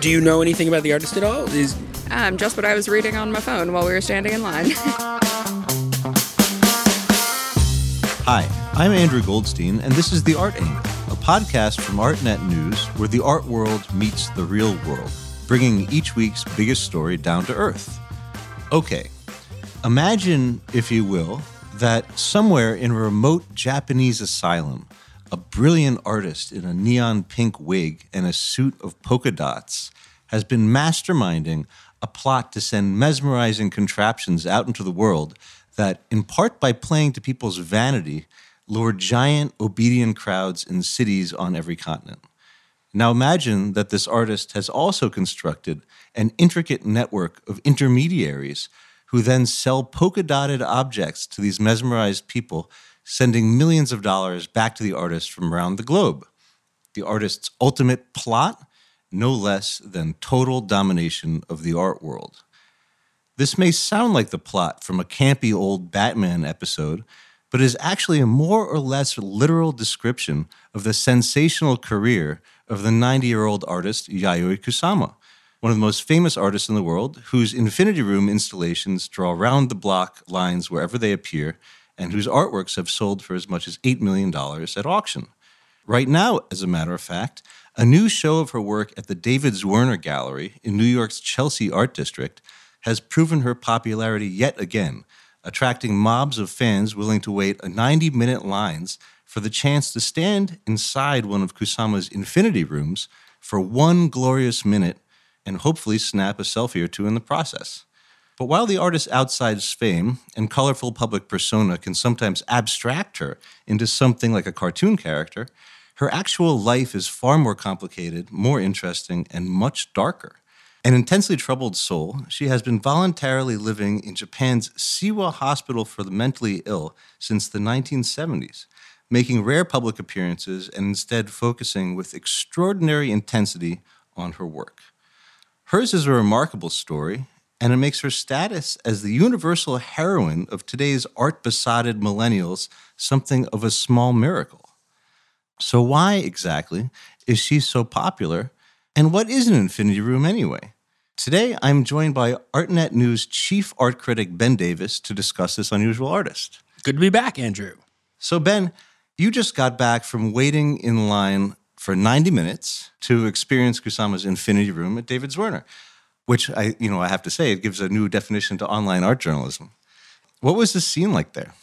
Do you know anything about the artist at all? Is Um, just what I was reading on my phone while we were standing in line. Hi, I'm Andrew Goldstein, and this is The Art Angle, a podcast from ArtNet News where the art world meets the real world, bringing each week's biggest story down to earth. Okay, imagine, if you will, that somewhere in a remote Japanese asylum, a brilliant artist in a neon pink wig and a suit of polka dots has been masterminding a plot to send mesmerizing contraptions out into the world that, in part by playing to people's vanity, lure giant obedient crowds in cities on every continent. Now imagine that this artist has also constructed an intricate network of intermediaries who then sell polka dotted objects to these mesmerized people, sending millions of dollars back to the artist from around the globe. The artist's ultimate plot? No less than total domination of the art world. This may sound like the plot from a campy old Batman episode, but is actually a more or less literal description of the sensational career of the 90 year old artist Yayoi Kusama, one of the most famous artists in the world, whose Infinity Room installations draw round the block lines wherever they appear, and whose artworks have sold for as much as $8 million at auction. Right now, as a matter of fact, a new show of her work at the David Zwirner Gallery in New York's Chelsea Art District has proven her popularity yet again, attracting mobs of fans willing to wait a 90 minute lines for the chance to stand inside one of Kusama's infinity rooms for one glorious minute and hopefully snap a selfie or two in the process. But while the artist's outside's fame and colorful public persona can sometimes abstract her into something like a cartoon character, her actual life is far more complicated, more interesting, and much darker. An intensely troubled soul, she has been voluntarily living in Japan's Seiwa Hospital for the Mentally Ill since the 1970s, making rare public appearances and instead focusing with extraordinary intensity on her work. Hers is a remarkable story, and it makes her status as the universal heroine of today's art besotted millennials something of a small miracle. So, why exactly is she so popular? And what is an infinity room anyway? Today, I'm joined by ArtNet News chief art critic Ben Davis to discuss this unusual artist. good to be back, Andrew? So, Ben, you just got back from waiting in line for 90 minutes to experience Kusama's Infinity Room at David Zwirner, which I, you know, I have to say, it gives a new definition to online art journalism. What was the scene like there?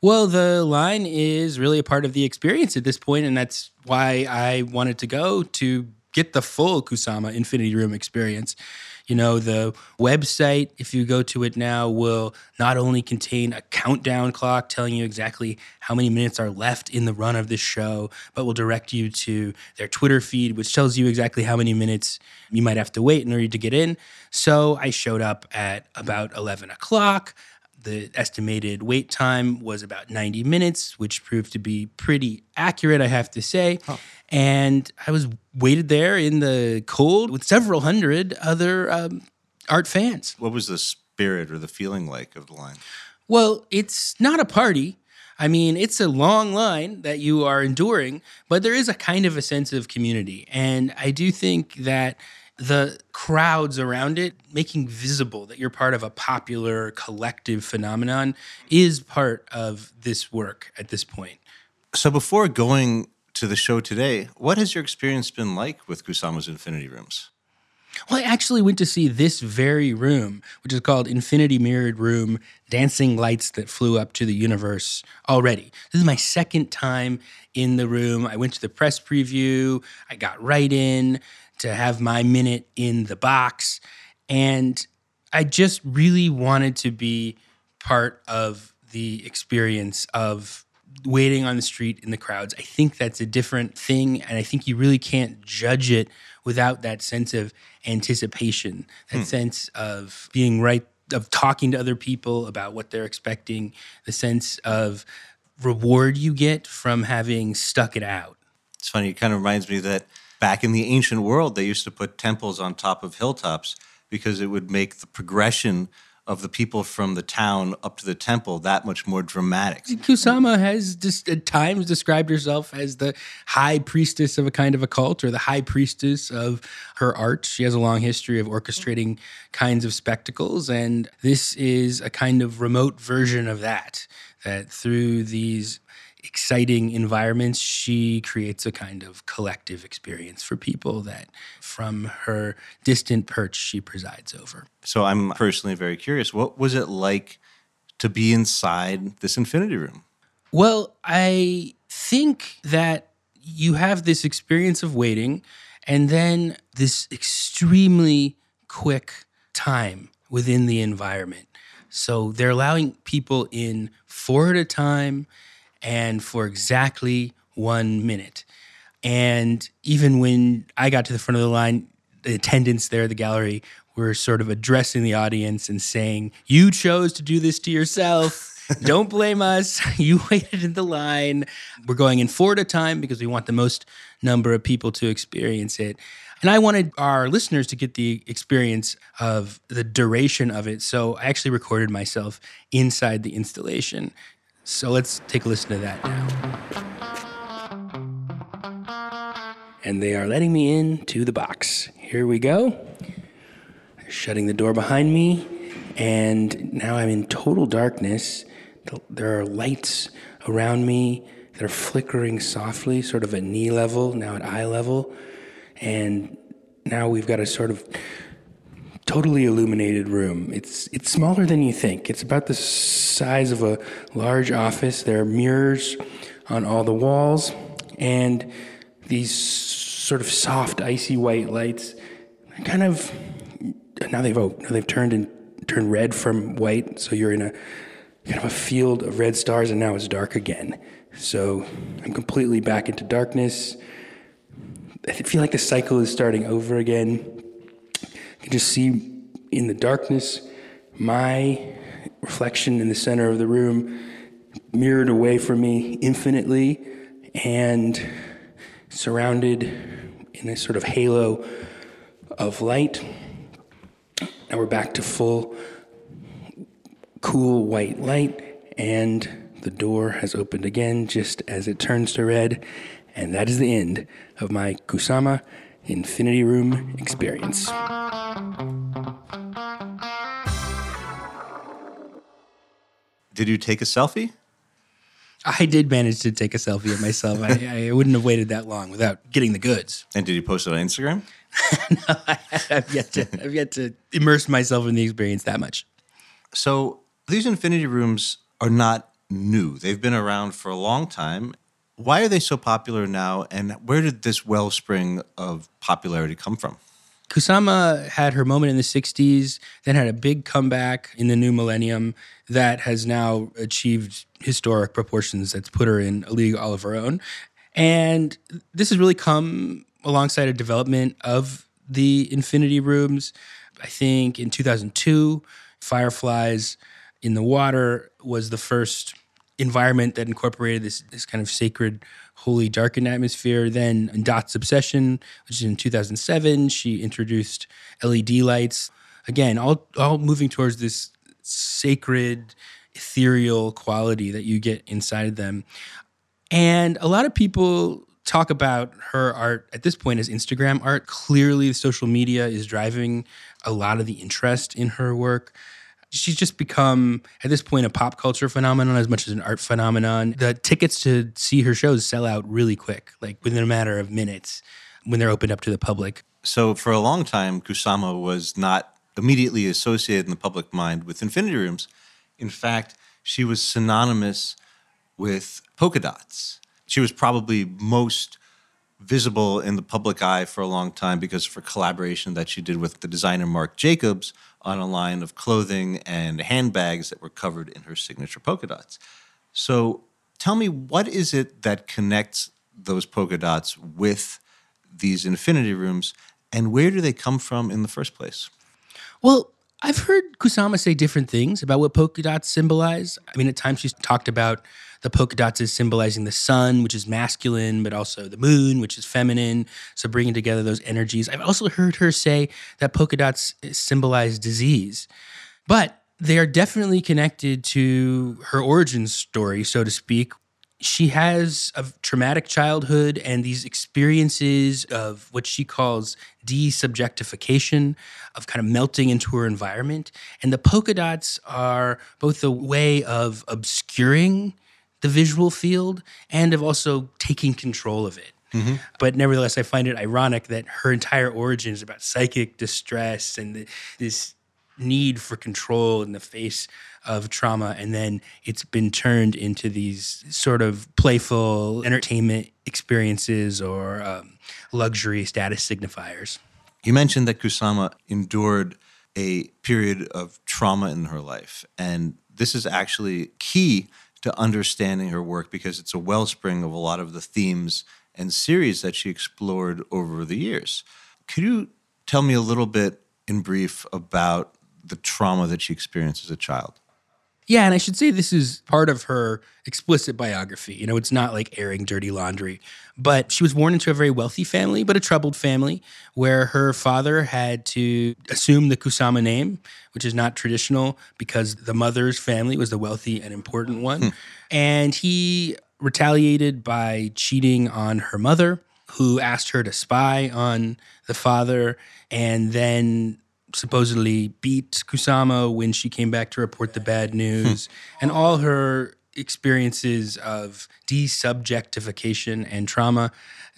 Well, the line is really a part of the experience at this point, and that's why I wanted to go to get the full Kusama Infinity Room experience. You know, the website, if you go to it now, will not only contain a countdown clock telling you exactly how many minutes are left in the run of this show, but will direct you to their Twitter feed, which tells you exactly how many minutes you might have to wait in order to get in. So I showed up at about 11 o'clock. The estimated wait time was about 90 minutes, which proved to be pretty accurate, I have to say. And I was waited there in the cold with several hundred other um, art fans. What was the spirit or the feeling like of the line? Well, it's not a party. I mean, it's a long line that you are enduring, but there is a kind of a sense of community. And I do think that the crowds around it, making visible that you're part of a popular collective phenomenon, is part of this work at this point. So, before going to the show today, what has your experience been like with Kusama's Infinity Rooms? Well, I actually went to see this very room, which is called Infinity Mirrored Room Dancing Lights That Flew Up to the Universe already. This is my second time in the room. I went to the press preview, I got right in to have my minute in the box. And I just really wanted to be part of the experience of waiting on the street in the crowds. I think that's a different thing. And I think you really can't judge it without that sense of anticipation, that hmm. sense of being right, of talking to other people about what they're expecting, the sense of reward you get from having stuck it out. It's funny, it kind of reminds me that back in the ancient world, they used to put temples on top of hilltops because it would make the progression of the people from the town up to the temple that much more dramatic. Kusama has just at times described herself as the high priestess of a kind of a cult or the high priestess of her art. She has a long history of orchestrating kinds of spectacles, and this is a kind of remote version of that. That through these exciting environments, she creates a kind of collective experience for people that from her distant perch she presides over. So I'm personally very curious. What was it like to be inside this infinity room? Well, I think that you have this experience of waiting and then this extremely quick time within the environment. So they're allowing people in four at a time and for exactly one minute. And even when I got to the front of the line, the attendants there at the gallery were sort of addressing the audience and saying, You chose to do this to yourself. Don't blame us. You waited in the line. We're going in four at a time because we want the most number of people to experience it. And I wanted our listeners to get the experience of the duration of it. So I actually recorded myself inside the installation so let's take a listen to that now. And they are letting me in to the box. Here we go. Shutting the door behind me, and now I'm in total darkness. There are lights around me that are flickering softly, sort of at knee level, now at eye level. And now we've got a sort of totally illuminated room. It's it's smaller than you think. It's about the size of a large office. There are mirrors on all the walls, and these sort of soft, icy white lights. Kind of now they've oh, now they've turned and turned red from white. So you're in a kind of a field of red stars, and now it's dark again. So I'm completely back into darkness. I feel like the cycle is starting over again can just see in the darkness my reflection in the center of the room, mirrored away from me infinitely, and surrounded in a sort of halo of light. Now we're back to full, cool white light, and the door has opened again just as it turns to red. And that is the end of my Kusama Infinity Room experience. Did you take a selfie? I did manage to take a selfie of myself. I, I, wouldn't have waited that long without getting the goods. And did you post it on Instagram? no, I, have yet to. I've yet to immerse myself in the experience that much. So these infinity rooms are not new. They've been around for a long time, why are they so popular now, and where did this wellspring of popularity come from? Kusama had her moment in the 60s, then had a big comeback in the new millennium that has now achieved historic proportions that's put her in a league all of her own. And this has really come alongside a development of the Infinity Rooms. I think in 2002, Fireflies in the Water was the first environment that incorporated this this kind of sacred, holy, darkened atmosphere. Then Dot's Obsession, which is in 2007, she introduced LED lights. Again, all all moving towards this sacred, ethereal quality that you get inside of them. And a lot of people talk about her art at this point as Instagram art. Clearly, social media is driving a lot of the interest in her work she's just become at this point a pop culture phenomenon as much as an art phenomenon. The tickets to see her shows sell out really quick, like within a matter of minutes when they're opened up to the public. So for a long time, Kusama was not immediately associated in the public mind with infinity rooms. In fact, she was synonymous with polka dots. She was probably most visible in the public eye for a long time because of her collaboration that she did with the designer Marc Jacobs on a line of clothing and handbags that were covered in her signature polka dots. So tell me, what is it that connects those polka dots with these infinity rooms, and where do they come from in the first place? Well, I've heard Kusama say different things about what polka dots symbolize. I mean, at times she's talked about the polka dots is symbolizing the sun, which is masculine, but also the moon, which is feminine. So bringing together those energies. I've also heard her say that polka dots eh, symbolize disease. But they are definitely connected to her origin story, so to speak. She has a traumatic childhood and these experiences of what she calls desubjectification, of kind of melting into her environment. And the polka dots are both a way of obscuring the visual field and of also taking control of it. Mm-hmm. But nevertheless, I find it ironic that her entire origin is about psychic distress and the, this need for control in the face of trauma. And then it's been turned into these sort of playful entertainment experiences or um, luxury status signifiers. You mentioned that Kusama endured a period of trauma in her life. And this is actually key to understanding her work because it's a wellspring of a lot of the themes and series that she explored over the years. Could you tell me a little bit in brief about the trauma that she experienced as a child? Yeah, and I should say this is part of her explicit biography. You know, it's not like airing dirty laundry. But she was born into a very wealthy family, but a troubled family, where her father had to assume the Kusama name, which is not traditional because the mother's family was the wealthy and important one. Hmm. And he retaliated by cheating on her mother, who asked her to spy on the father, and then supposedly beat Kusama when she came back to report the bad hmm. news, and all her experiences of desubjectification and trauma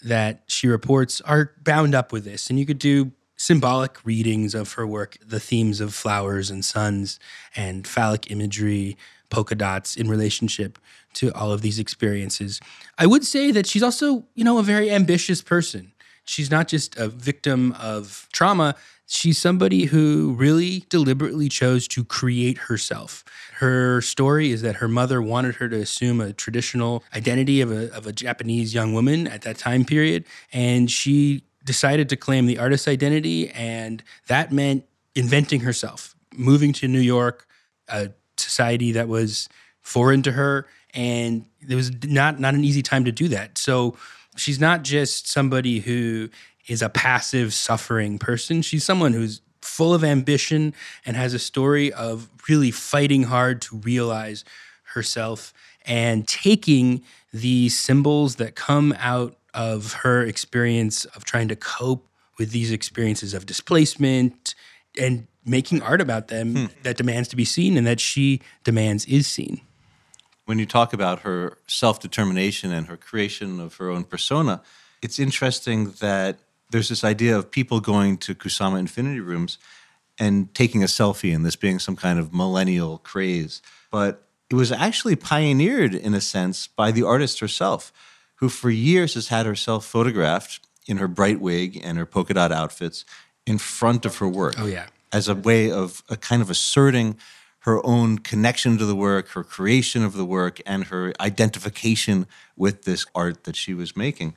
that she reports are bound up with this. And you could do symbolic readings of her work, the themes of flowers and suns and phallic imagery, polka dots in relationship to all of these experiences. I would say that she's also, you know, a very ambitious person. She's not just a victim of trauma, she's somebody who really deliberately chose to create herself. Her story is that her mother wanted her to assume a traditional identity of a, of a Japanese young woman at that time period, and she decided to claim the artist identity, and that meant inventing herself, moving to New York, a society that was foreign to her, and it was not not an easy time to do that. So she's not just somebody who is a passive suffering person. She's someone who's full of ambition and has a story of really fighting hard to realize herself and taking the symbols that come out of her experience of trying to cope with these experiences of displacement and making art about them hmm. that demands to be seen and that she demands is seen. When you talk about her self determination and her creation of her own persona, it's interesting that there's this idea of people going to Kusama Infinity Rooms and taking a selfie and this being some kind of millennial craze. But it was actually pioneered in a sense by the artist herself, who for years has had herself photographed in her bright wig and her polka dot outfits in front of her work. Oh, yeah. As a way of a kind of asserting her own connection to the work, her creation of the work, and her identification with this art that she was making.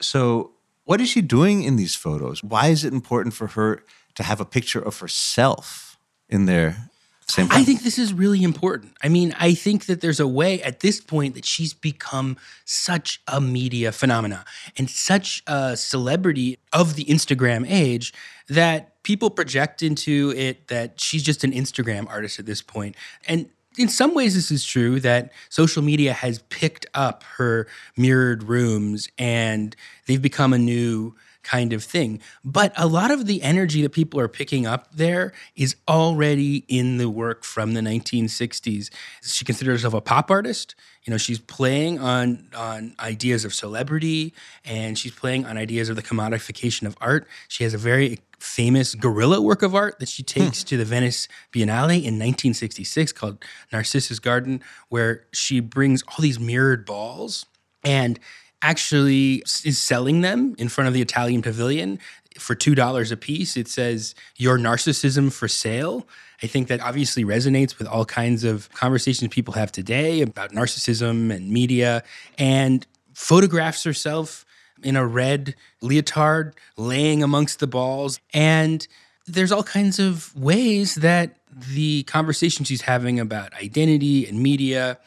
So what is she doing in these photos? Why is it important for her to have a picture of herself in there? Same I think this is really important. I mean, I think that there's a way at this point that she's become such a media phenomena and such a celebrity of the Instagram age that people project into it that she's just an Instagram artist at this point. And in some ways, this is true that social media has picked up her mirrored rooms and they've become a new kind of thing. But a lot of the energy that people are picking up there is already in the work from the 1960s. She considers herself a pop artist. You know, she's playing on on ideas of celebrity and she's playing on ideas of the commodification of art. She has a very famous guerrilla work of art that she takes hmm. to the Venice Biennale in 1966 called Narcissus Garden, where she brings all these mirrored balls and actually is selling them in front of the Italian pavilion for $2 a piece. It says, Your narcissism for sale. I think that obviously resonates with all kinds of conversations people have today about narcissism and media and photographs herself in a red leotard laying amongst the balls. And there's all kinds of ways that the conversation she's having about identity and media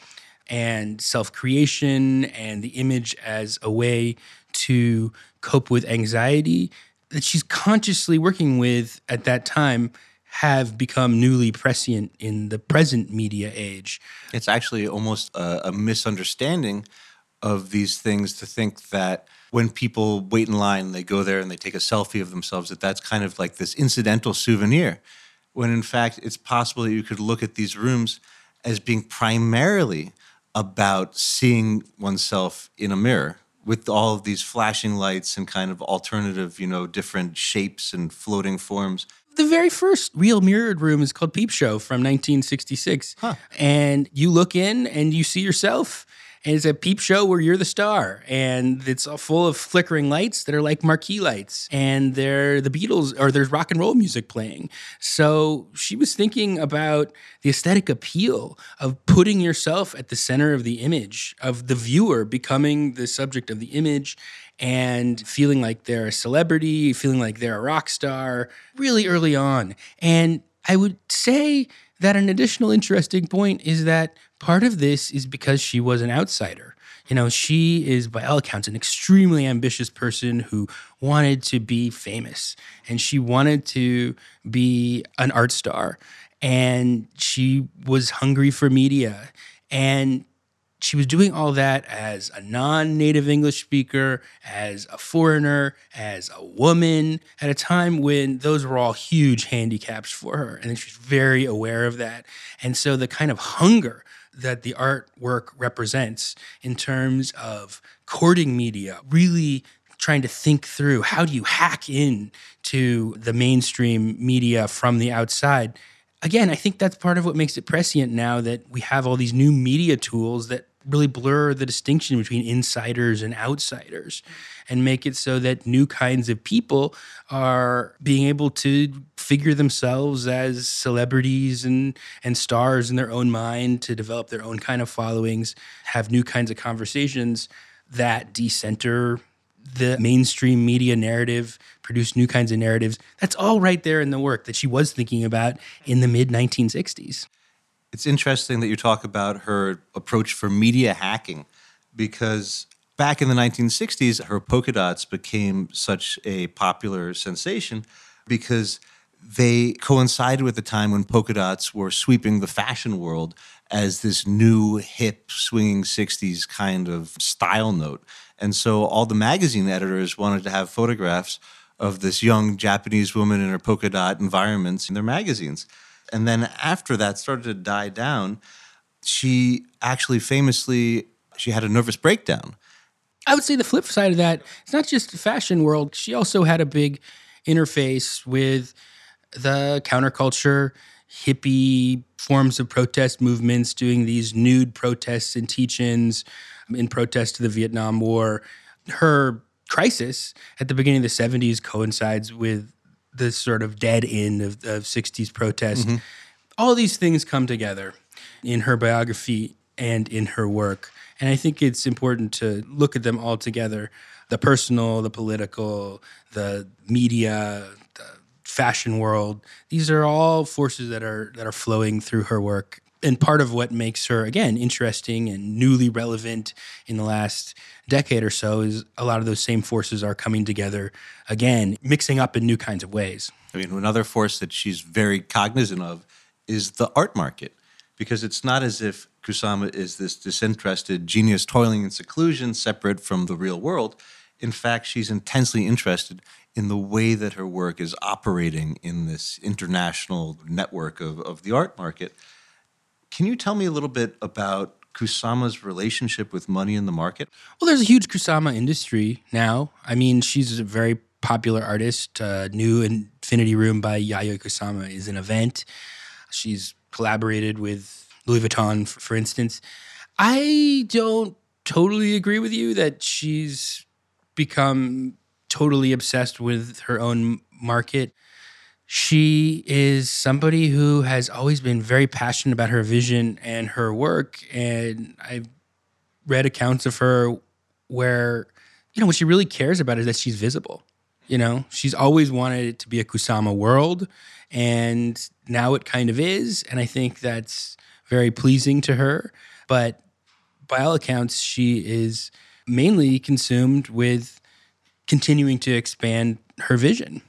and self creation and the image as a way to cope with anxiety that she's consciously working with at that time have become newly prescient in the present media age. It's actually almost a, a misunderstanding of these things to think that when people wait in line, they go there and they take a selfie of themselves, that that's kind of like this incidental souvenir. When in fact, it's possible that you could look at these rooms as being primarily about seeing oneself in a mirror with all of these flashing lights and kind of alternative, you know, different shapes and floating forms. The very first real mirrored room is called Peep Show from 1966. Huh. And you look in and you see yourself and it's a peep show where you're the star. And it's full of flickering lights that are like marquee lights. And they're the beatles or there's rock and roll music playing. So she was thinking about the aesthetic appeal of putting yourself at the center of the image of the viewer becoming the subject of the image and feeling like they're a celebrity feeling like they're a rock star really early on. And i would say that an additional interesting point is that part of this is because she was an outsider. You know, she is, by all accounts, an extremely ambitious person who wanted to be famous and she wanted to be an art star. And she was hungry for media. And she was doing all that as a non native English speaker, as a foreigner, as a woman, at a time when those were all huge handicaps for her. And she's very aware of that. And so the kind of hunger that the artwork represents in terms of courting media, really trying to think through how do you hack in to the mainstream media from the outside. Again, I think that's part of what makes it prescient now that we have all these new media tools that really blur the distinction between insiders and outsiders and make it so that new kinds of people are being able to figure themselves as celebrities and and stars in their own mind to develop their own kind of followings have new kinds of conversations that decenter the mainstream media narrative produce new kinds of narratives. That's all right there in the work that she was thinking about in the mid 1960s it's interesting that you talk about her approach for media hacking because back in the 1960s, her polka dots became such a popular sensation because they coincided with the time when polka dots were sweeping the fashion world as this new, hip, swinging 60s kind of style note. And so all the magazine editors wanted to have photographs of this young Japanese woman in her polka dot environments in their magazines. And then after that started to die down, she actually famously she had a nervous breakdown. I would say the flip side of that, it's not just the fashion world. She also had a big interface with the counterculture, hippie forms of protest movements, doing these nude protests and teach-ins in protest to the Vietnam War. Her crisis at the beginning of the 70s coincides with the sort of dead end of, of 60s protest. Mm-hmm. All these things come together in her biography and in her work. And I think it's important to look at them all together the personal, the political, the media, the fashion world. These are all forces that are that are flowing through her work and part of what makes her again interesting and newly relevant in the last decade or so is a lot of those same forces are coming together again mixing up in new kinds of ways. I mean another force that she's very cognizant of is the art market because it's not as if kusama is this disinterested genius toiling in seclusion separate from the real world. In fact she's intensely interested in the way that her work is operating in this international network of, of the art market can you tell me a little bit about Kusama's relationship with money in the market? Well, there's a huge Kusama industry now. I mean, she's a very popular artist. Uh, new Infinity Room by Yayoi Kusama is an event. She's collaborated with Louis Vuitton, for instance. I don't totally agree with you that she's become totally obsessed with her own market. She is somebody who has always been very passionate about her vision and her work. And I've read accounts of her where, you know, what she really cares about is that she's visible. You know, she's always wanted it to be a Kusama world. And now it kind of is. And I think that's very pleasing to her. But by all accounts, she is mainly consumed with continuing to expand her vision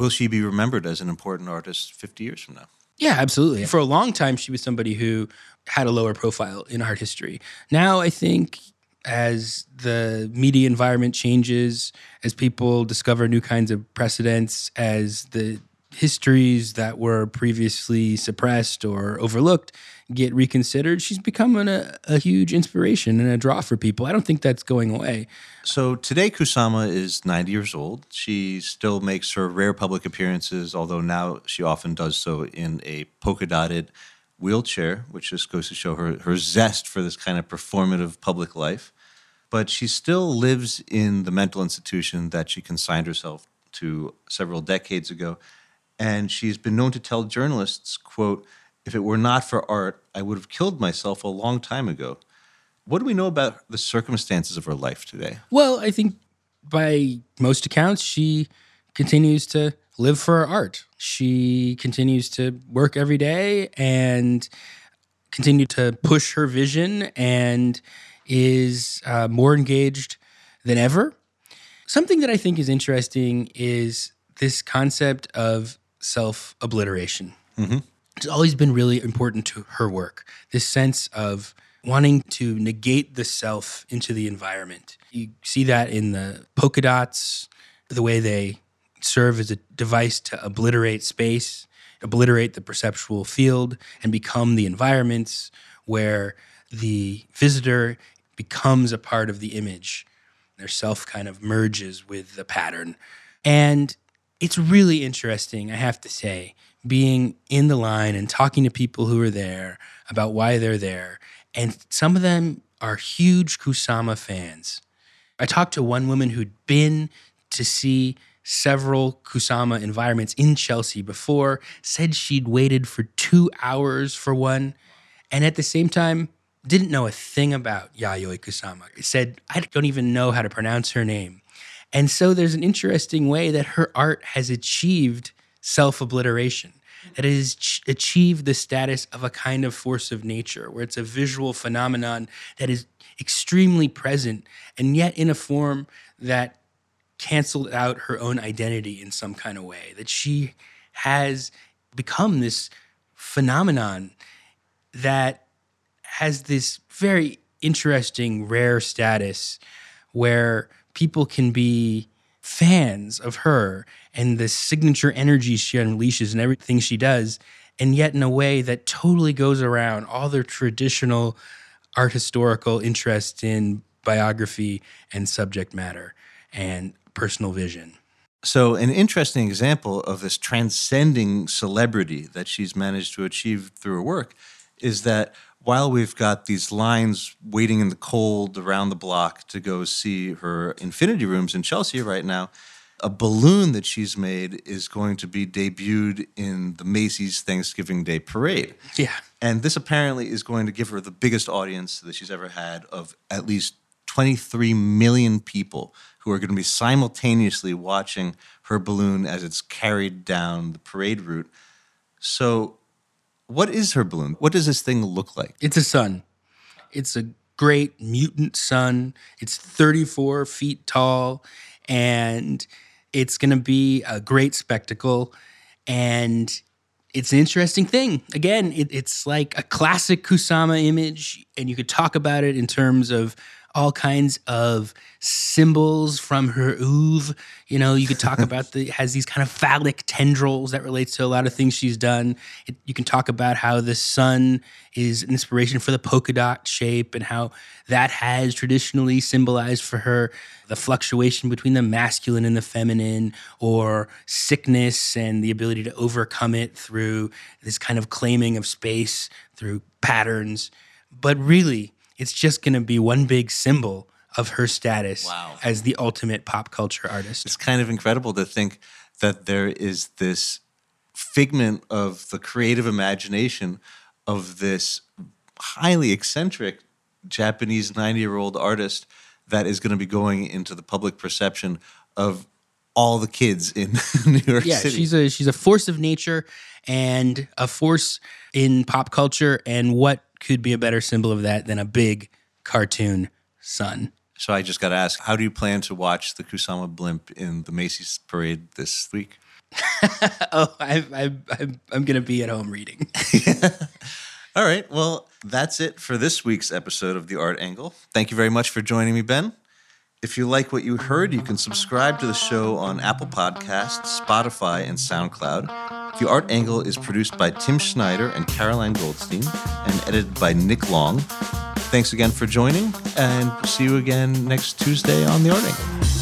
Will she be remembered as an important artist 50 years from now? Yeah, absolutely. For a long time, she was somebody who had a lower profile in art history. Now, I think as the media environment changes, as people discover new kinds of precedents, as the histories that were previously suppressed or overlooked get reconsidered, she's becoming a, a huge inspiration and a draw for people. I don't think that's going away. So today, Kusama is 90 years old. She still makes her rare public appearances, although now she often does so in a polka dotted wheelchair, which just goes to show her, her zest for this kind of performative public life. But she still lives in the mental institution that she consigned herself to several decades ago. And she's been known to tell journalists, quote, if it were not for art, I would have killed myself a long time ago. What do we know about the circumstances of her life today? Well, I think by most accounts, she continues to live for her art. She continues to work every day and continue to push her vision and is uh, more engaged than ever. Something that I think is interesting is this concept of self obliteration. It's always been really important to her work. This sense of wanting to negate the self into the environment. You see that in the polka dots, the way they serve as a device to obliterate space, obliterate the perceptual field, and become the environments where the visitor becomes a part of the image. Their self kind of merges with the pattern. And it's really interesting, I have to say, being in the line and talking to people who are there about why they're there. And some of them are huge Kusama fans. I talked to one woman who'd been to see several Kusama environments in Chelsea before, said she'd waited for two hours for one, and at the same time, didn't know a thing about Yayoi Kusama. Said, I don't even know how to pronounce her name. And so there's an interesting way that her art has achieved self obliteration, that it has ch- achieved the status of a kind of force of nature, where it's a visual phenomenon that is extremely present and yet in a form that canceled out her own identity in some kind of way, that she has become this phenomenon that has this very interesting, rare status where people can be fans of her and the signature energy she unleashes and everything she does, and yet in a way that totally goes around all their traditional art historical interest in biography and subject matter and personal vision. So, an interesting example of this transcending celebrity that she's managed to achieve through her work is that while we've got these lines waiting in the cold around the block to go see her infinity rooms in Chelsea right now, a balloon that she's made is going to be debuted in the Macy's Thanksgiving Day Parade. Yeah. And this apparently is going to give her the biggest audience that she's ever had of at least 23 million people who are going to be simultaneously watching her balloon as it's carried down the parade route. So, what is her balloon? What does this thing look like? It's a sun. It's a great mutant sun. It's 34 feet tall and it's going to be a great spectacle. And it's an interesting thing. Again, it, it's like a classic Kusama image, and you could talk about it in terms of all kinds of symbols from her oeuvre. You know, you could talk about the has these kind of phallic tendrils that relates to a lot of things she's done. It, you can talk about how the sun is an inspiration for the polka dot shape and how that has traditionally symbolized for her the fluctuation between the masculine and the feminine or sickness and the ability to overcome it through this kind of claiming of space through patterns. But really, it's just going to be one big symbol of her status Wow. as the ultimate pop culture artist. It's kind of incredible to think that there is this figment of the creative imagination of this highly eccentric Japanese 90 year old artist that is going to be going into the public perception of all the kids in New York Yeah, City. Yeah, she's a she's a force of nature and a force in pop culture. And what could be a better symbol of that than a big cartoon sun? so I just got to ask, how do you plan to watch the Kusama blimp in the Macy's parade this week? oh, I, I, I'm, I'm going to be at home reading. All right. Well, that's it for this week's episode of The Art Angle. Thank you very much for joining me, Ben. If you like what you heard, you can subscribe to the show on Apple Podcasts, Spotify, and SoundCloud. The Art Angle is produced by Tim Schneider and Caroline Goldstein and edited by Nick Long. Thanks again for joining, and see you again next Tuesday on The Art Angle.